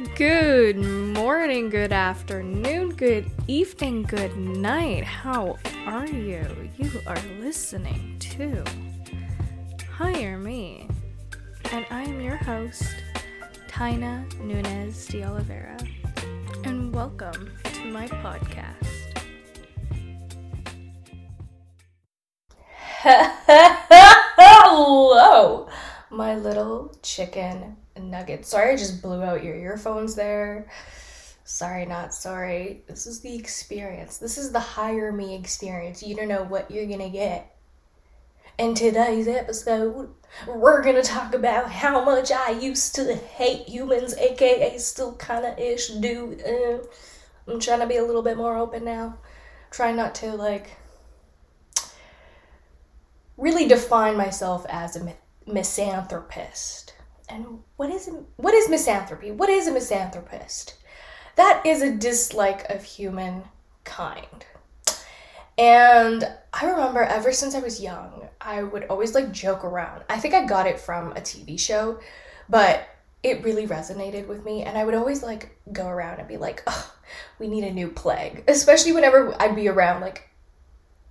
Good morning, good afternoon, good evening, good night. How are you? You are listening to Hire Me, and I am your host, Tayna Nunes de Oliveira, and welcome to my podcast. Hello, my little chicken nuggets. Sorry, I just blew out your earphones there. Sorry, not sorry. This is the experience. This is the hire me experience. You don't know what you're gonna get. In today's episode, we're gonna talk about how much I used to hate humans, aka still kinda ish do. Uh, I'm trying to be a little bit more open now. Try not to, like, really define myself as a misanthropist. And what is what is misanthropy? What is a misanthropist? That is a dislike of humankind. And I remember ever since I was young, I would always like joke around. I think I got it from a TV show, but it really resonated with me. And I would always like go around and be like, oh, we need a new plague. Especially whenever I'd be around like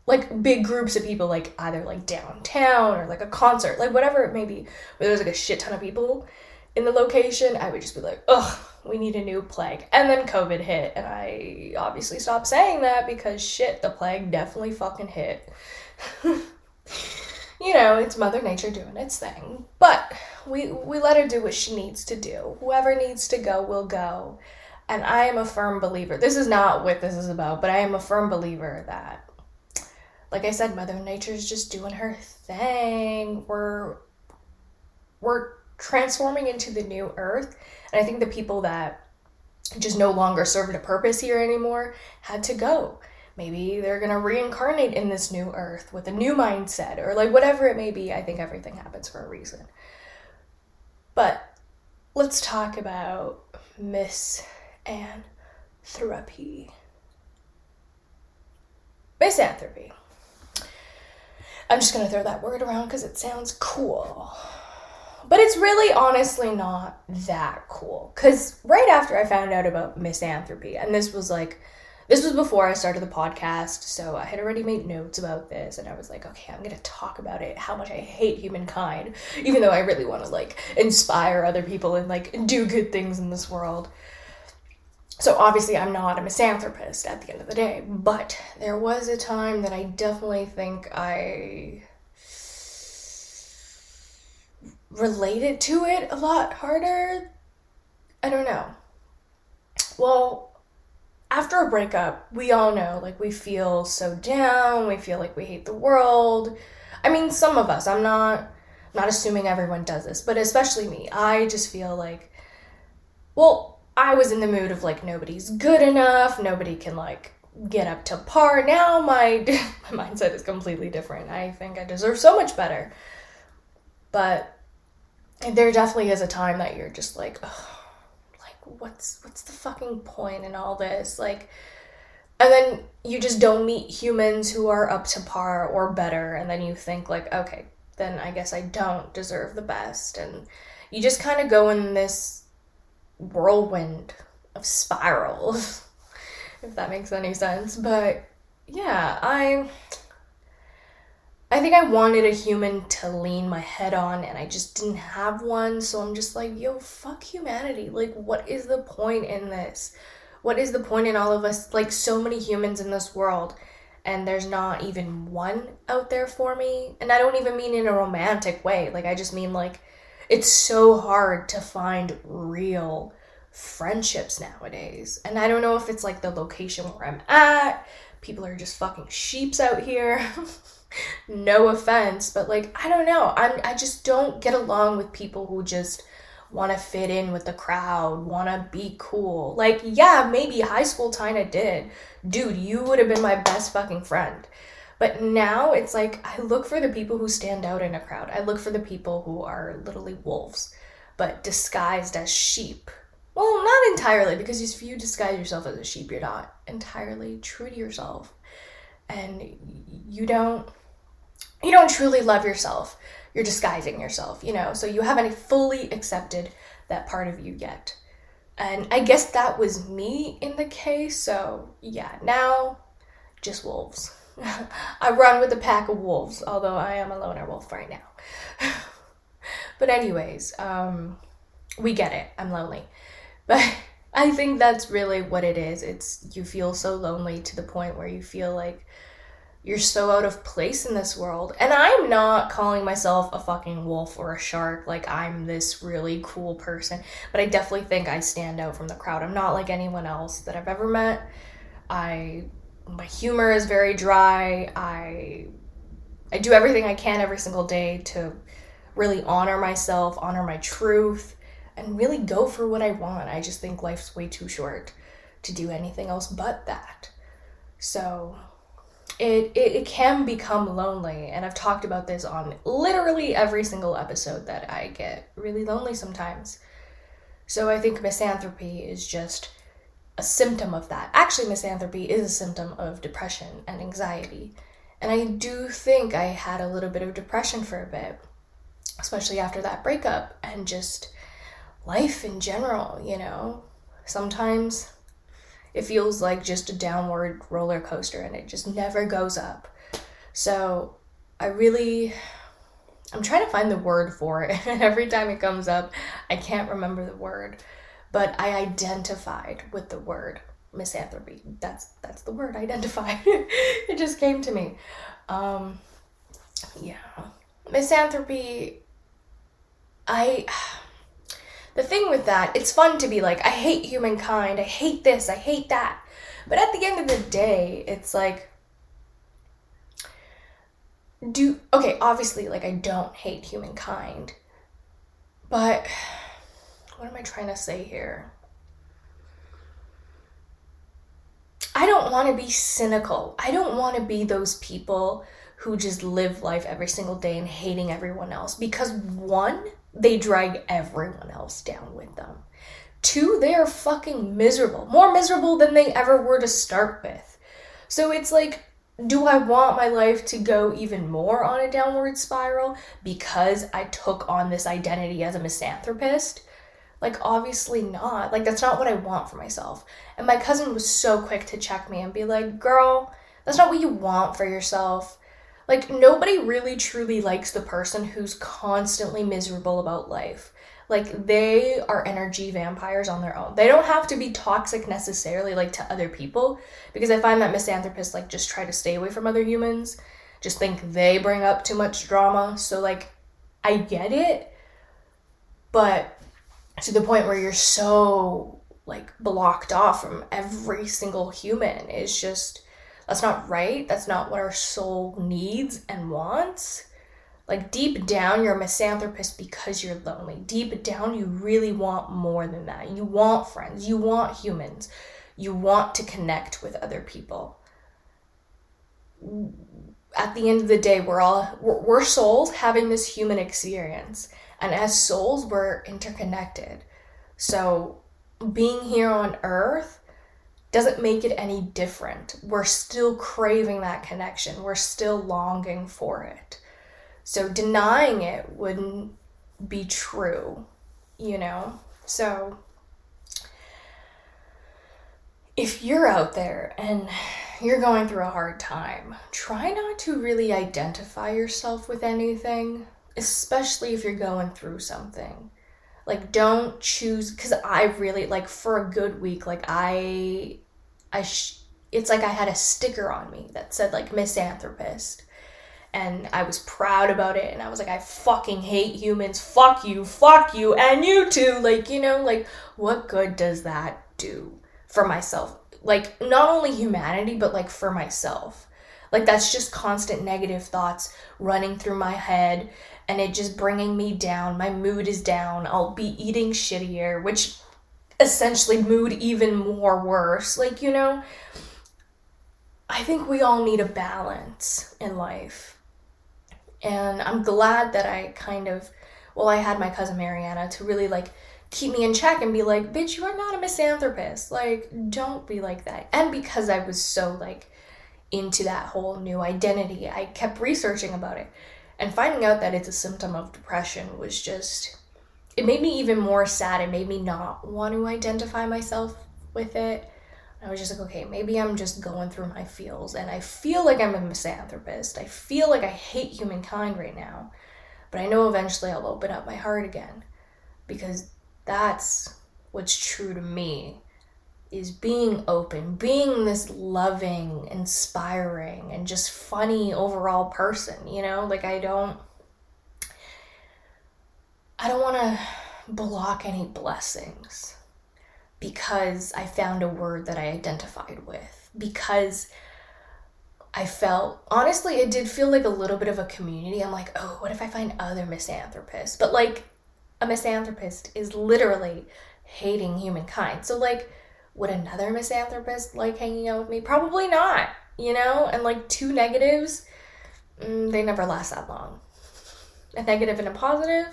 like big groups of people like either like downtown or like a concert like whatever it may be. Where there's like a shit ton of people in the location i would just be like ugh we need a new plague. And then covid hit and i obviously stopped saying that because shit the plague definitely fucking hit. You know it's mother nature doing its thing but we we let her do what she needs to do. Whoever needs to go will go. And i am a firm believer this is not what this is about but i am a firm believer that like I said, Mother Nature's just doing her thing. We're we're transforming into the new earth. And I think the people that just no longer served a purpose here anymore had to go. Maybe they're gonna reincarnate in this new earth with a new mindset or like whatever it may be. I think everything happens for a reason. But let's talk about Miss Anne Therapy. Misanthropy. I'm just gonna throw that word around because it sounds cool. But it's really honestly not that cool. Because right after I found out about misanthropy, and this was like, this was before I started the podcast, so I had already made notes about this, and I was like, okay, I'm gonna talk about it, how much I hate humankind, even though I really wanna like inspire other people and like do good things in this world. So obviously, I'm not a misanthropist at the end of the day, but there was a time that I definitely think I related to it a lot harder. I don't know. Well, after a breakup, we all know like we feel so down, we feel like we hate the world. I mean, some of us, I'm not not assuming everyone does this, but especially me. I just feel like well, I was in the mood of like nobody's good enough, nobody can like get up to par. Now my my mindset is completely different. I think I deserve so much better. But there definitely is a time that you're just like, oh, like what's what's the fucking point in all this? Like and then you just don't meet humans who are up to par or better and then you think like, okay, then I guess I don't deserve the best and you just kind of go in this whirlwind of spirals, if that makes any sense. But yeah, I I think I wanted a human to lean my head on and I just didn't have one, so I'm just like, yo, fuck humanity. Like what is the point in this? What is the point in all of us like so many humans in this world? and there's not even one out there for me. And I don't even mean in a romantic way. Like, I just mean like it's so hard to find real friendships nowadays. And I don't know if it's like the location where I'm at. People are just fucking sheeps out here. no offense, but like I don't know. I'm I just don't get along with people who just want to fit in with the crowd, want to be cool. Like yeah, maybe high school Tayna did. Dude, you would have been my best fucking friend. But now it's like I look for the people who stand out in a crowd. I look for the people who are literally wolves, but disguised as sheep. Well, not entirely, because if you disguise yourself as a sheep, you're not entirely true to yourself. And you don't you don't truly love yourself. You're disguising yourself, you know. So you haven't fully accepted that part of you yet. And I guess that was me in the case. So, yeah, now just wolves. I run with a pack of wolves, although I am a loner wolf right now. but, anyways, um, we get it. I'm lonely. But I think that's really what it is. It's you feel so lonely to the point where you feel like you're so out of place in this world. And I'm not calling myself a fucking wolf or a shark, like I'm this really cool person, but I definitely think I stand out from the crowd. I'm not like anyone else that I've ever met. I my humor is very dry. I I do everything I can every single day to really honor myself, honor my truth, and really go for what I want. I just think life's way too short to do anything else but that. So, it, it, it can become lonely and i've talked about this on literally every single episode that i get really lonely sometimes so i think misanthropy is just a symptom of that actually misanthropy is a symptom of depression and anxiety and i do think i had a little bit of depression for a bit especially after that breakup and just life in general you know sometimes it feels like just a downward roller coaster and it just never goes up. So I really I'm trying to find the word for it. And every time it comes up, I can't remember the word. But I identified with the word misanthropy. That's that's the word identified. it just came to me. Um yeah. Misanthropy I the thing with that, it's fun to be like, I hate humankind, I hate this, I hate that. But at the end of the day, it's like, do, okay, obviously, like, I don't hate humankind. But what am I trying to say here? I don't want to be cynical. I don't want to be those people who just live life every single day and hating everyone else because one, they drag everyone else down with them. Two, they are fucking miserable. More miserable than they ever were to start with. So it's like, do I want my life to go even more on a downward spiral because I took on this identity as a misanthropist? Like, obviously not. Like, that's not what I want for myself. And my cousin was so quick to check me and be like, girl, that's not what you want for yourself. Like, nobody really truly likes the person who's constantly miserable about life. Like, they are energy vampires on their own. They don't have to be toxic necessarily, like, to other people, because I find that misanthropists, like, just try to stay away from other humans, just think they bring up too much drama. So, like, I get it, but to the point where you're so, like, blocked off from every single human is just that's not right. That's not what our soul needs and wants. Like deep down, you're a misanthropist because you're lonely. Deep down, you really want more than that. You want friends. You want humans. You want to connect with other people. At the end of the day, we're all we're, we're souls having this human experience, and as souls, we're interconnected. So, being here on Earth doesn't make it any different. We're still craving that connection, we're still longing for it. So denying it wouldn't be true, you know? So if you're out there and you're going through a hard time, try not to really identify yourself with anything, especially if you're going through something. Like don't choose because i really like for a good week like i i sh- it's like i had a sticker on me that said like misanthropist and i was proud about it and i was like i fucking hate humans. Fuck you. Fuck you and you too. Like you know like what good does that do for myself? Like not only humanity but like for myself like that's just constant negative thoughts running through my head and it just bringing me down. My mood is down. I'll be eating shittier, which essentially mood even more worse. Like, you know, I think we all need a balance in life. And I'm glad that I kind of, well, I had my cousin Mariana to really like keep me in check and be like, bitch, you are not a misanthropist. Like, don't be like that. And because I was so like into that whole new identity, I kept researching about it and finding out that it's a symptom of depression was just it made me even more sad. It made me not want to identify myself with it. I was just like, okay, maybe I'm just going through my feels and I feel like I'm a misanthropist. I feel like I hate humankind right now. But I know eventually I'll open up my heart again because that's what's true to me is being open, being this loving, inspiring, and just funny overall person, you know? Like I don't I don't want to block any blessings because I found a word that I identified with because I felt honestly it did feel like a little bit of a community. I'm like, "Oh, what if I find other misanthropists?" But like a misanthropist is literally hating humankind. So like would another misanthropist like hanging out with me? Probably not, you know? And like two negatives, mm, they never last that long. A negative and a positive,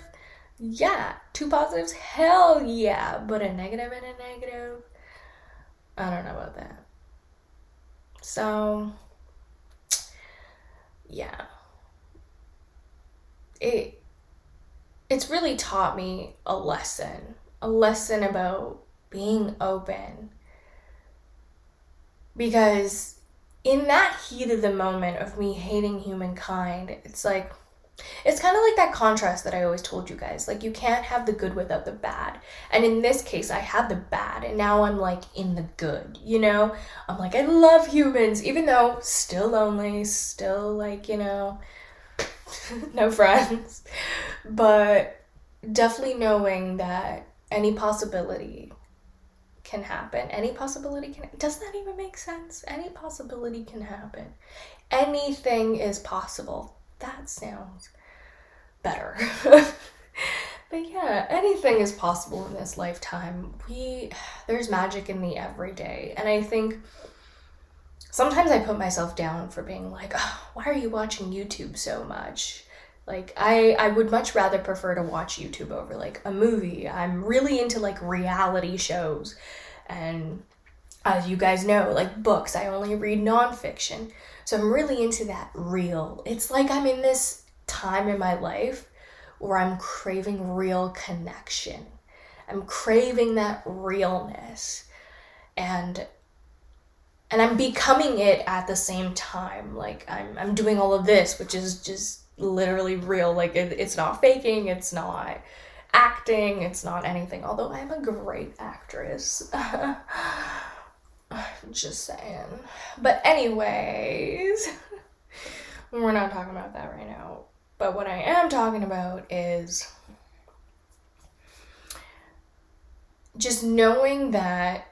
yeah. Two positives, hell yeah. But a negative and a negative, I don't know about that. So, yeah. It it's really taught me a lesson, a lesson about being open. Because in that heat of the moment of me hating humankind, it's like it's kind of like that contrast that I always told you guys. Like, you can't have the good without the bad. And in this case, I had the bad, and now I'm like in the good, you know? I'm like, I love humans, even though still lonely, still like, you know, no friends. But definitely knowing that any possibility can happen. Any possibility can. Does that even make sense? Any possibility can happen. Anything is possible that sounds better. but yeah, anything is possible in this lifetime. We there's magic in the everyday. And I think sometimes I put myself down for being like, oh, why are you watching YouTube so much? Like I I would much rather prefer to watch YouTube over like a movie. I'm really into like reality shows and as you guys know, like books, I only read nonfiction. So I'm really into that real. It's like I'm in this time in my life where I'm craving real connection. I'm craving that realness. And and I'm becoming it at the same time. Like I'm I'm doing all of this, which is just literally real. Like it, it's not faking, it's not acting, it's not anything. Although I'm a great actress. Just saying. But, anyways, we're not talking about that right now. But what I am talking about is just knowing that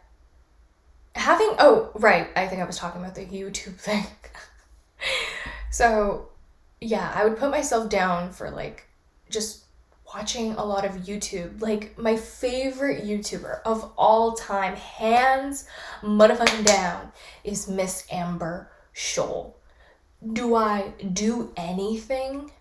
having, oh, right, I think I was talking about the YouTube thing. so, yeah, I would put myself down for like just watching a lot of YouTube. Like my favorite YouTuber of all time, hands motherfucking down, is Miss Amber Scholl. Do I do anything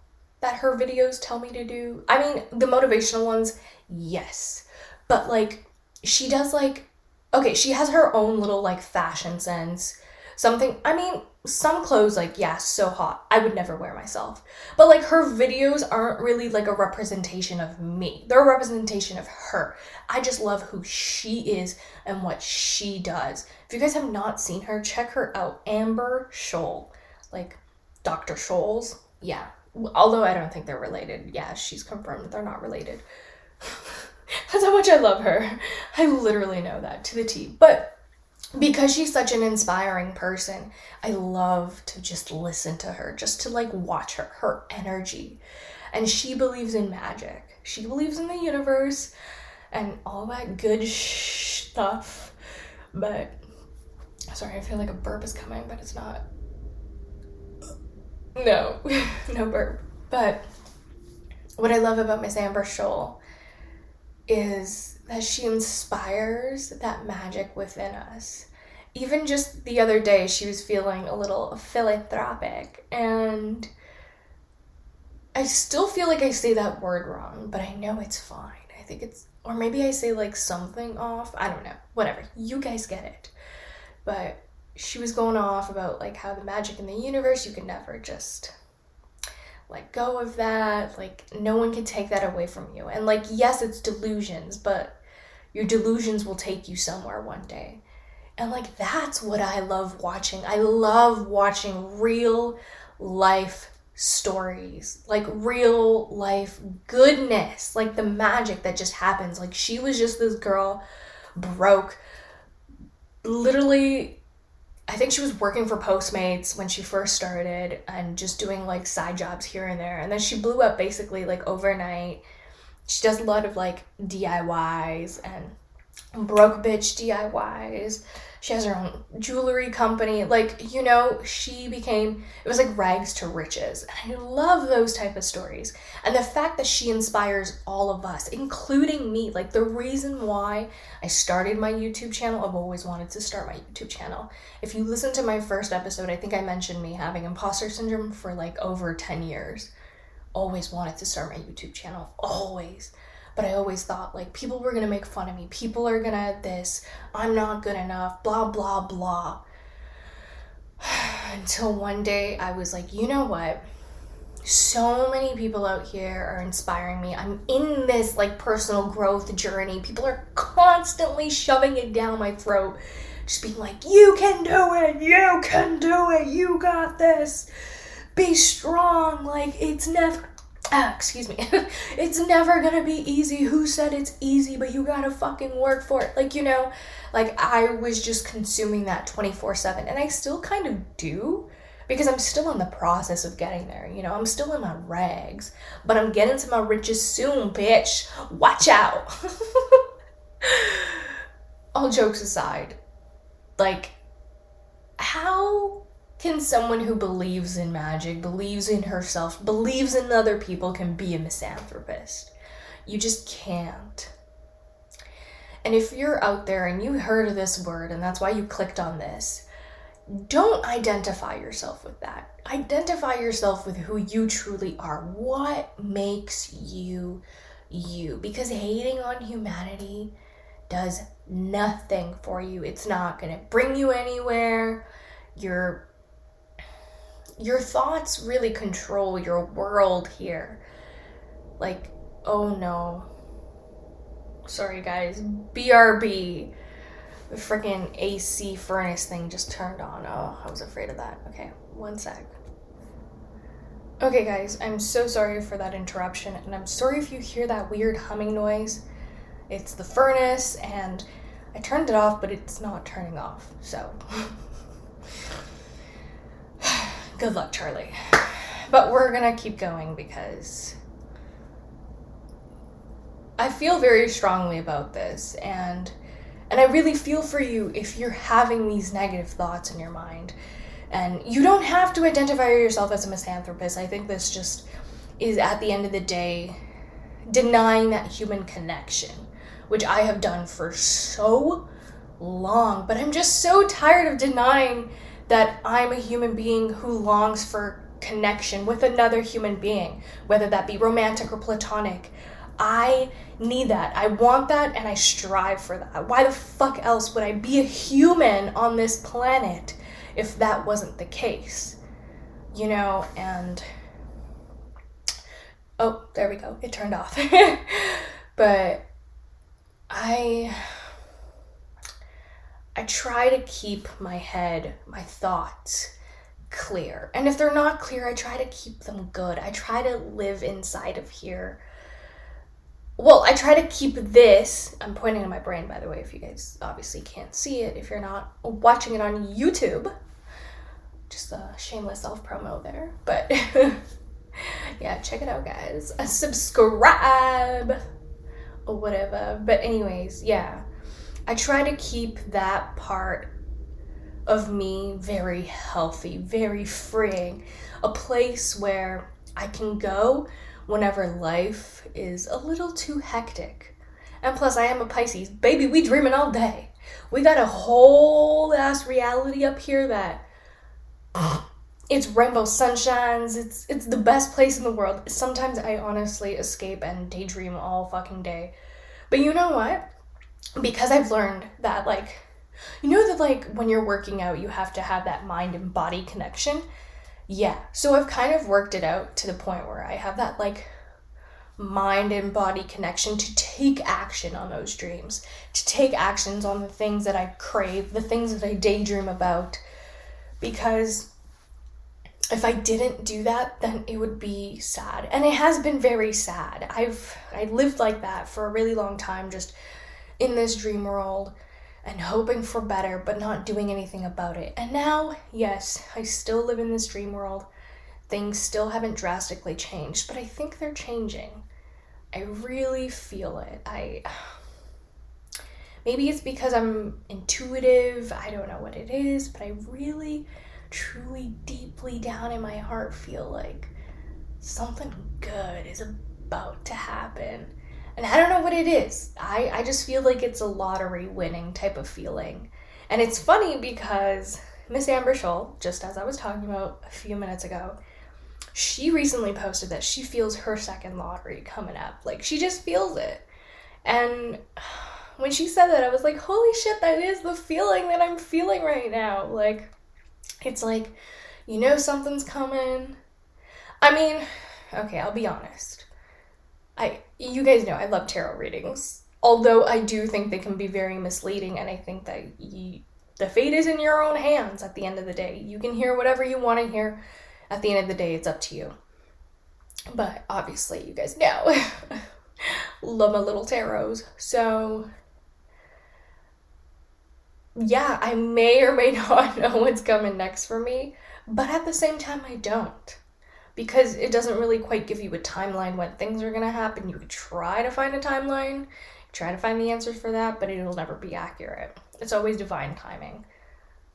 that her videos tell me to do? I mean, the motivational ones, yes. But like she does like okay, she has her own little like fashion sense. Something I mean, some clothes like yeah so hot i would never wear myself. But like her videos aren't really like a representation of me. They're a representation of her. I just love who she is and what she does. If you guys have not seen her check her out. Amber scholl. Like dr scholl's? Yeah. Although i don't think they're related. Yeah she's confirmed they're not related. That's how much i love her. I literally know that to the t. But because she's such an inspiring person, I love to just listen to her, just to like watch her, her energy. And she believes in magic. She believes in the universe and all that good sh- stuff. But sorry, I feel like a burp is coming, but it's not. No, no burp. But what I love about Miss Amber Scholl is that she inspires that magic within us. Even just the other day, she was feeling a little philanthropic, and I still feel like I say that word wrong, but I know it's fine. I think it's, or maybe I say like something off. I don't know. Whatever. You guys get it. But she was going off about like how the magic in the universe, you can never just let go of that. Like, no one can take that away from you. And, like, yes, it's delusions, but your delusions will take you somewhere one day. And, like, that's what I love watching. I love watching real life stories, like real life goodness, like the magic that just happens. Like, she was just this girl, broke, literally I think she was working for Postmates when she first started and just doing like side jobs here and there. And then she blew up basically like overnight. She does a lot of like DIYs and broke bitch DIYs. She has her own jewelry company. Like, you know, she became it was like rags to riches. And I love those type of stories. And the fact that she inspires all of us, including me. Like the reason why I started my YouTube channel, I've always wanted to start my YouTube channel. If you listen to my first episode, I think I mentioned me having imposter syndrome for like over 10 years. Always wanted to start my YouTube channel. Always but I always thought like people were gonna make fun of me. People are gonna this. I'm not good enough. Blah blah blah. Until one day I was like, you know what? So many people out here are inspiring me. I'm in this like personal growth journey. People are constantly shoving it down my throat. Just being like, you can do it, you can do it, you got this. Be strong. Like, it's never Ah, excuse me. it's never gonna be easy. Who said it's easy, but you gotta fucking work for it? Like, you know, like I was just consuming that 24 7, and I still kind of do because I'm still in the process of getting there. You know, I'm still in my rags, but I'm getting to my riches soon, bitch. Watch out. All jokes aside, like, how can someone who believes in magic, believes in herself, believes in other people can be a misanthropist? You just can't. And if you're out there and you heard this word and that's why you clicked on this, don't identify yourself with that. Identify yourself with who you truly are. What makes you you? Because hating on humanity does nothing for you. It's not going to bring you anywhere. You're your thoughts really control your world here. Like, oh no. Sorry, guys. BRB. The freaking AC furnace thing just turned on. Oh, I was afraid of that. Okay, one sec. Okay, guys, I'm so sorry for that interruption, and I'm sorry if you hear that weird humming noise. It's the furnace, and I turned it off, but it's not turning off, so. Good luck, Charlie. But we're gonna keep going because I feel very strongly about this and and I really feel for you if you're having these negative thoughts in your mind. And you don't have to identify yourself as a misanthropist. I think this just is at the end of the day denying that human connection, which I have done for so long. But I'm just so tired of denying that I'm a human being who longs for connection with another human being, whether that be romantic or platonic. I need that. I want that and I strive for that. Why the fuck else would I be a human on this planet if that wasn't the case? You know, and. Oh, there we go. It turned off. but I I try to keep my head, my thoughts clear. And if they're not clear, I try to keep them good. I try to live inside of here. Well, I try to keep this. I'm pointing to my brain, by the way, if you guys obviously can't see it, if you're not watching it on YouTube. Just a shameless self promo there. But yeah, check it out, guys. Subscribe or whatever. But, anyways, yeah I try to keep that part of me very healthy, very freeing, a place where I can go whenever life is a little too hectic. And plus, I am a Pisces. Baby, we dreaming all day. We got a whole ass reality up here that it's rainbow sunshines. It's it's the best place in the world. Sometimes I honestly escape and daydream all fucking day. But you know what? Because I've learned that like you know that like when you're working out you have to have that mind and body connection. yeah, so I've kind of worked it out to the point where I have that like mind and body connection to take action on those dreams, to take actions on the things that I crave, the things that I daydream about. Because if I didn't do that, then it would be sad. And it has been very sad. I've I lived like that for a really long time just in this dream world and hoping for better but not doing anything about it. And now, yes, I still live in this dream world. Things still haven't drastically changed, but I think they're changing. I really feel it. I maybe it's because I'm intuitive. I don't know what it is, but I really truly deeply down in my heart feel like something good is about to happen. And I don't know what it is. I, I just feel like it's a lottery winning type of feeling. And it's funny because Miss Amber Scholl, just as I was talking about a few minutes ago, she recently posted that she feels her second lottery coming up. Like she just feels it. And when she said that, I was like, holy shit, that is the feeling that I'm feeling right now. Like, it's like, you know, something's coming. I mean, okay, I'll be honest. I you guys know I love tarot readings. Although I do think they can be very misleading and I think that you, the fate is in your own hands at the end of the day. You can hear whatever you want to hear. At the end of the day, it's up to you. But obviously, you guys know. love my little tarots. So yeah, I may or may not know what's coming next for me, but at the same time, I don't because it doesn't really quite give you a timeline when things are going to happen. You could try to find a timeline, try to find the answers for that, but it'll never be accurate. It's always divine timing.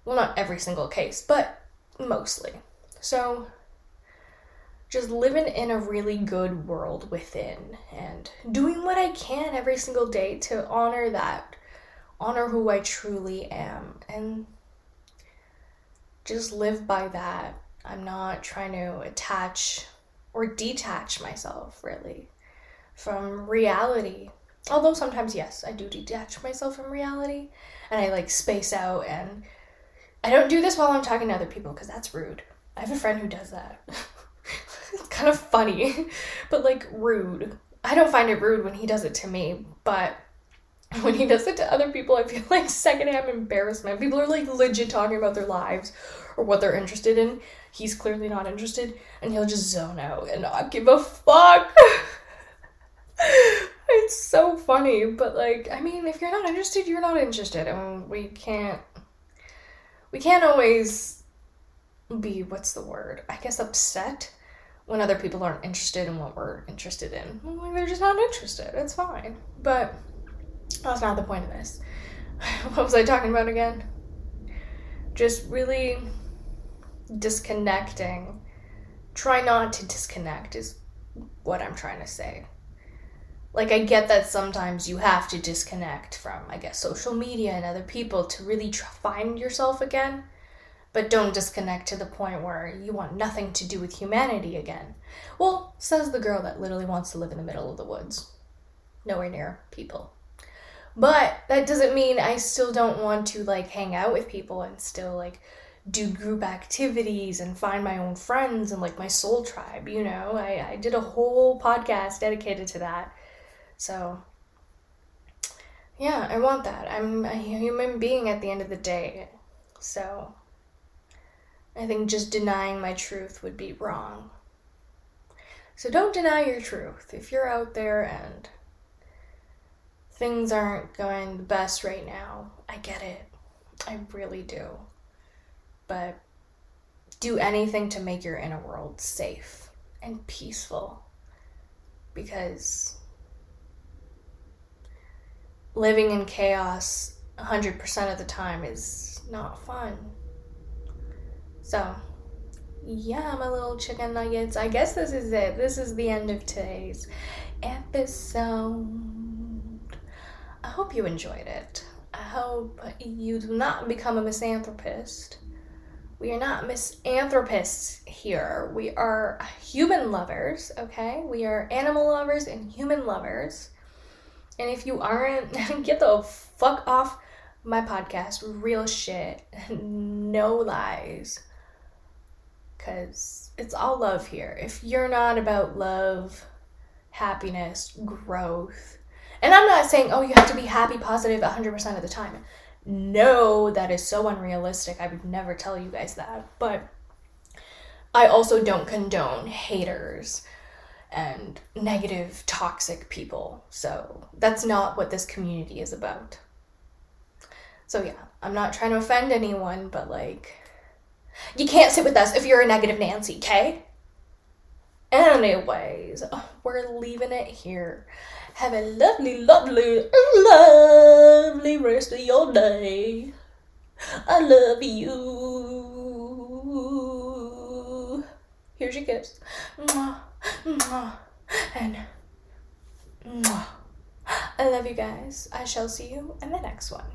Well, not every single case, but mostly. So, just living in a really good world within and doing what I can every single day to honor that, honor who I truly am, and just live by that I'm not trying to attach or detach myself really from reality. Although sometimes, yes, I do detach myself from reality and I like space out and I don't do this while I'm talking to other people because that's rude. I have a friend who does that. it's kind of funny, but like rude. I don't find it rude when he does it to me, but when he does it to other people, I feel like secondhand embarrassment. People are like legit talking about their lives or what they're interested in. He's clearly not interested, and he'll just zone out and not give a fuck. it's so funny, but like, I mean, if you're not interested, you're not interested, and we can't. We can't always be what's the word? I guess upset when other people aren't interested in what we're interested in. Like, they're just not interested. It's fine, but that's not the point of this. what was I talking about again? Just really disconnecting. Try not to disconnect, is what I'm trying to say. Like, I get that sometimes you have to disconnect from, I guess, social media and other people to really find yourself again. But don't disconnect to the point where you want nothing to do with humanity again. Well, says the girl that literally wants to live in the middle of the woods, nowhere near people. But that doesn't mean I still don't want to like hang out with people and still like do group activities and find my own friends and like my soul tribe, you know. I, I did a whole podcast dedicated to that. So yeah, I want that. I'm a human being at the end of the day. So I think just denying my truth would be wrong. So don't deny your truth. If you're out there and things aren't going the best right now. I get it. I really do. But do anything to make your inner world safe and peaceful because living in chaos 100% of the time is not fun. So, yeah, my little chicken nuggets. I guess this is it. This is the end of today's episode. I hope you enjoyed it. I hope you do not become a misanthropist. We are not misanthropists here. We are human lovers, okay? We are animal lovers and human lovers. And if you aren't, get the fuck off my podcast. Real shit. No lies. because it's all love here. If you're not about love, happiness, growth, and I'm not saying, oh, you have to be happy, positive 100% of the time. No, that is so unrealistic. I would never tell you guys that. But I also don't condone haters and negative, toxic people. So that's not what this community is about. So yeah, I'm not trying to offend anyone, but like, you can't sit with us if you're a negative Nancy, okay? Anyways, we're leaving it here. Have a lovely, lovely, lovely rest of your day. I love you. Here's your kiss. And. I love you guys. I shall see you in the next one.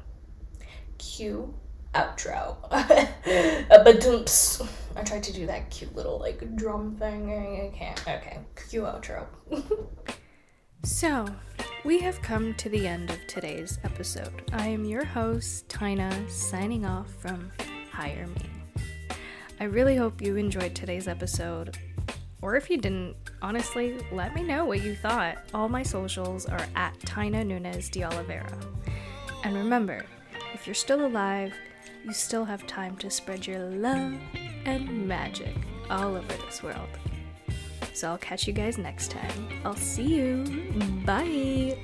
Cue outro. Badumps. I tried to do that cute little like drum thing. I can't. Okay. Cue outro. So, we have come to the end of today's episode. I am your host, Tayna, signing off from Hire Me. I really hope you enjoyed today's episode. Or if you didn't, honestly, let me know what you thought. All my socials are at Tayna Nunes de Oliveira. And remember, if you're still alive, you still have time to spread your love and magic all over this world. So I'll catch you guys next time. I'll see you. Bye.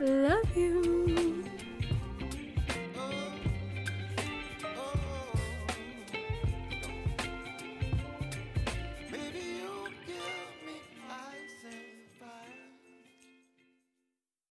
Love you.